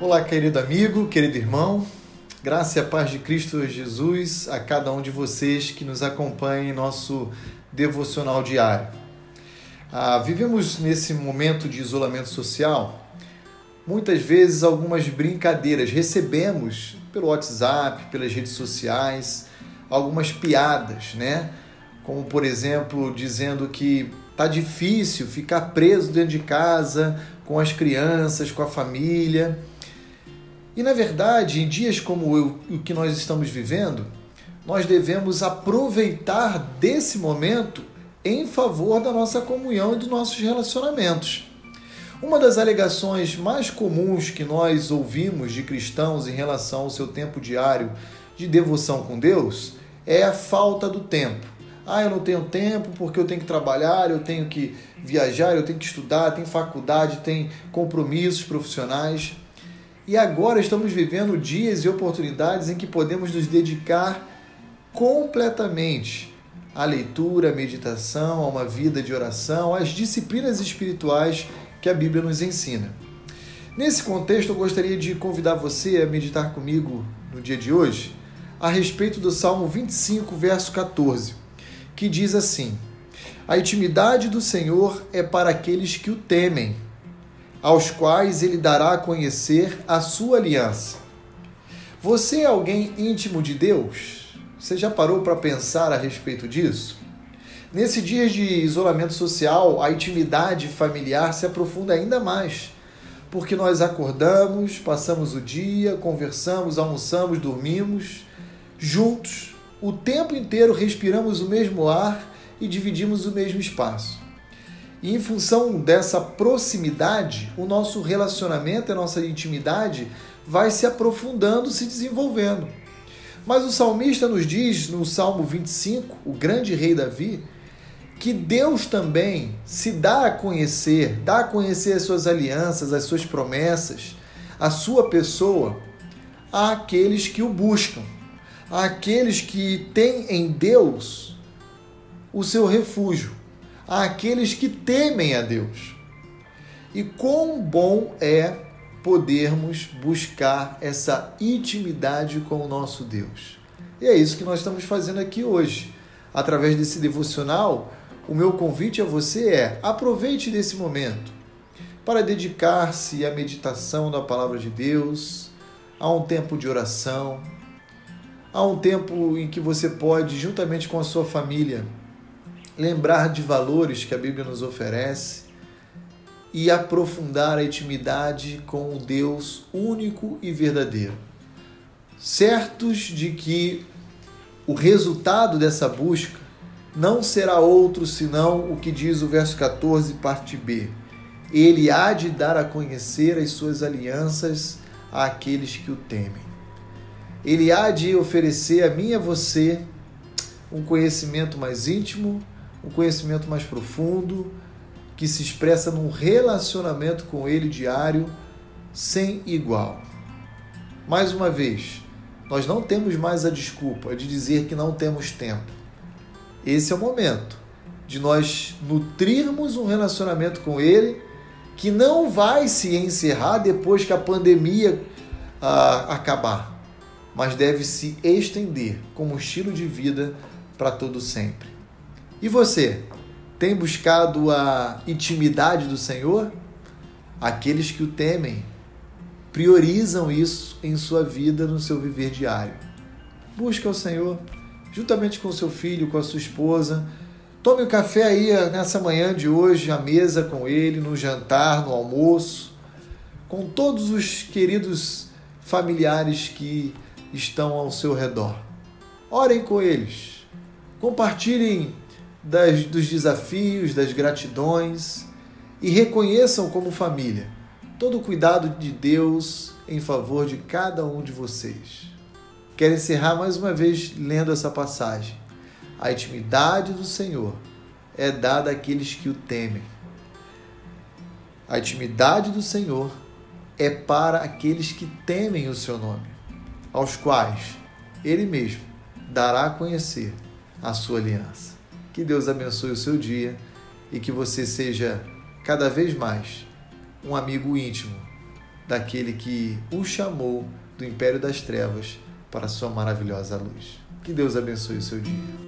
Olá, querido amigo, querido irmão. Graça e a paz de Cristo Jesus a cada um de vocês que nos acompanha em nosso devocional diário. Ah, vivemos nesse momento de isolamento social, muitas vezes algumas brincadeiras. Recebemos pelo WhatsApp, pelas redes sociais, algumas piadas, né? Como, por exemplo, dizendo que tá difícil ficar preso dentro de casa com as crianças, com a família. E na verdade, em dias como o que nós estamos vivendo, nós devemos aproveitar desse momento em favor da nossa comunhão e dos nossos relacionamentos. Uma das alegações mais comuns que nós ouvimos de cristãos em relação ao seu tempo diário de devoção com Deus é a falta do tempo. Ah, eu não tenho tempo porque eu tenho que trabalhar, eu tenho que viajar, eu tenho que estudar, tenho faculdade, tenho compromissos profissionais. E agora estamos vivendo dias e oportunidades em que podemos nos dedicar completamente à leitura, à meditação, a uma vida de oração, às disciplinas espirituais que a Bíblia nos ensina. Nesse contexto, eu gostaria de convidar você a meditar comigo no dia de hoje a respeito do Salmo 25, verso 14, que diz assim: A intimidade do Senhor é para aqueles que o temem aos quais ele dará a conhecer a sua aliança. Você é alguém íntimo de Deus? Você já parou para pensar a respeito disso? Nesse dia de isolamento social, a intimidade familiar se aprofunda ainda mais, porque nós acordamos, passamos o dia, conversamos, almoçamos, dormimos juntos, o tempo inteiro respiramos o mesmo ar e dividimos o mesmo espaço. E em função dessa proximidade, o nosso relacionamento, a nossa intimidade vai se aprofundando, se desenvolvendo. Mas o salmista nos diz no Salmo 25, o grande rei Davi, que Deus também se dá a conhecer, dá a conhecer as suas alianças, as suas promessas, a sua pessoa àqueles que o buscam, àqueles que têm em Deus o seu refúgio àqueles que temem a Deus. E quão bom é podermos buscar essa intimidade com o nosso Deus. E é isso que nós estamos fazendo aqui hoje. Através desse devocional, o meu convite a você é: aproveite desse momento para dedicar-se à meditação da palavra de Deus, a um tempo de oração, a um tempo em que você pode, juntamente com a sua família, lembrar de valores que a Bíblia nos oferece e aprofundar a intimidade com o Deus único e verdadeiro. Certos de que o resultado dessa busca não será outro senão o que diz o verso 14, parte B. Ele há de dar a conhecer as suas alianças àqueles que o temem. Ele há de oferecer a mim e a você um conhecimento mais íntimo um conhecimento mais profundo, que se expressa num relacionamento com Ele diário sem igual. Mais uma vez, nós não temos mais a desculpa de dizer que não temos tempo. Esse é o momento de nós nutrirmos um relacionamento com Ele que não vai se encerrar depois que a pandemia ah, acabar, mas deve se estender como estilo de vida para todo sempre. E você, tem buscado a intimidade do Senhor? Aqueles que o temem priorizam isso em sua vida, no seu viver diário. Busca o Senhor, juntamente com seu filho, com a sua esposa. Tome o um café aí nessa manhã de hoje, à mesa com ele, no jantar, no almoço, com todos os queridos familiares que estão ao seu redor. Orem com eles. Compartilhem das, dos desafios, das gratidões e reconheçam como família todo o cuidado de Deus em favor de cada um de vocês. Quero encerrar mais uma vez lendo essa passagem. A intimidade do Senhor é dada àqueles que o temem. A intimidade do Senhor é para aqueles que temem o seu nome, aos quais Ele mesmo dará a conhecer a sua aliança. Que Deus abençoe o seu dia e que você seja cada vez mais um amigo íntimo daquele que o chamou do império das trevas para sua maravilhosa luz. Que Deus abençoe o seu dia.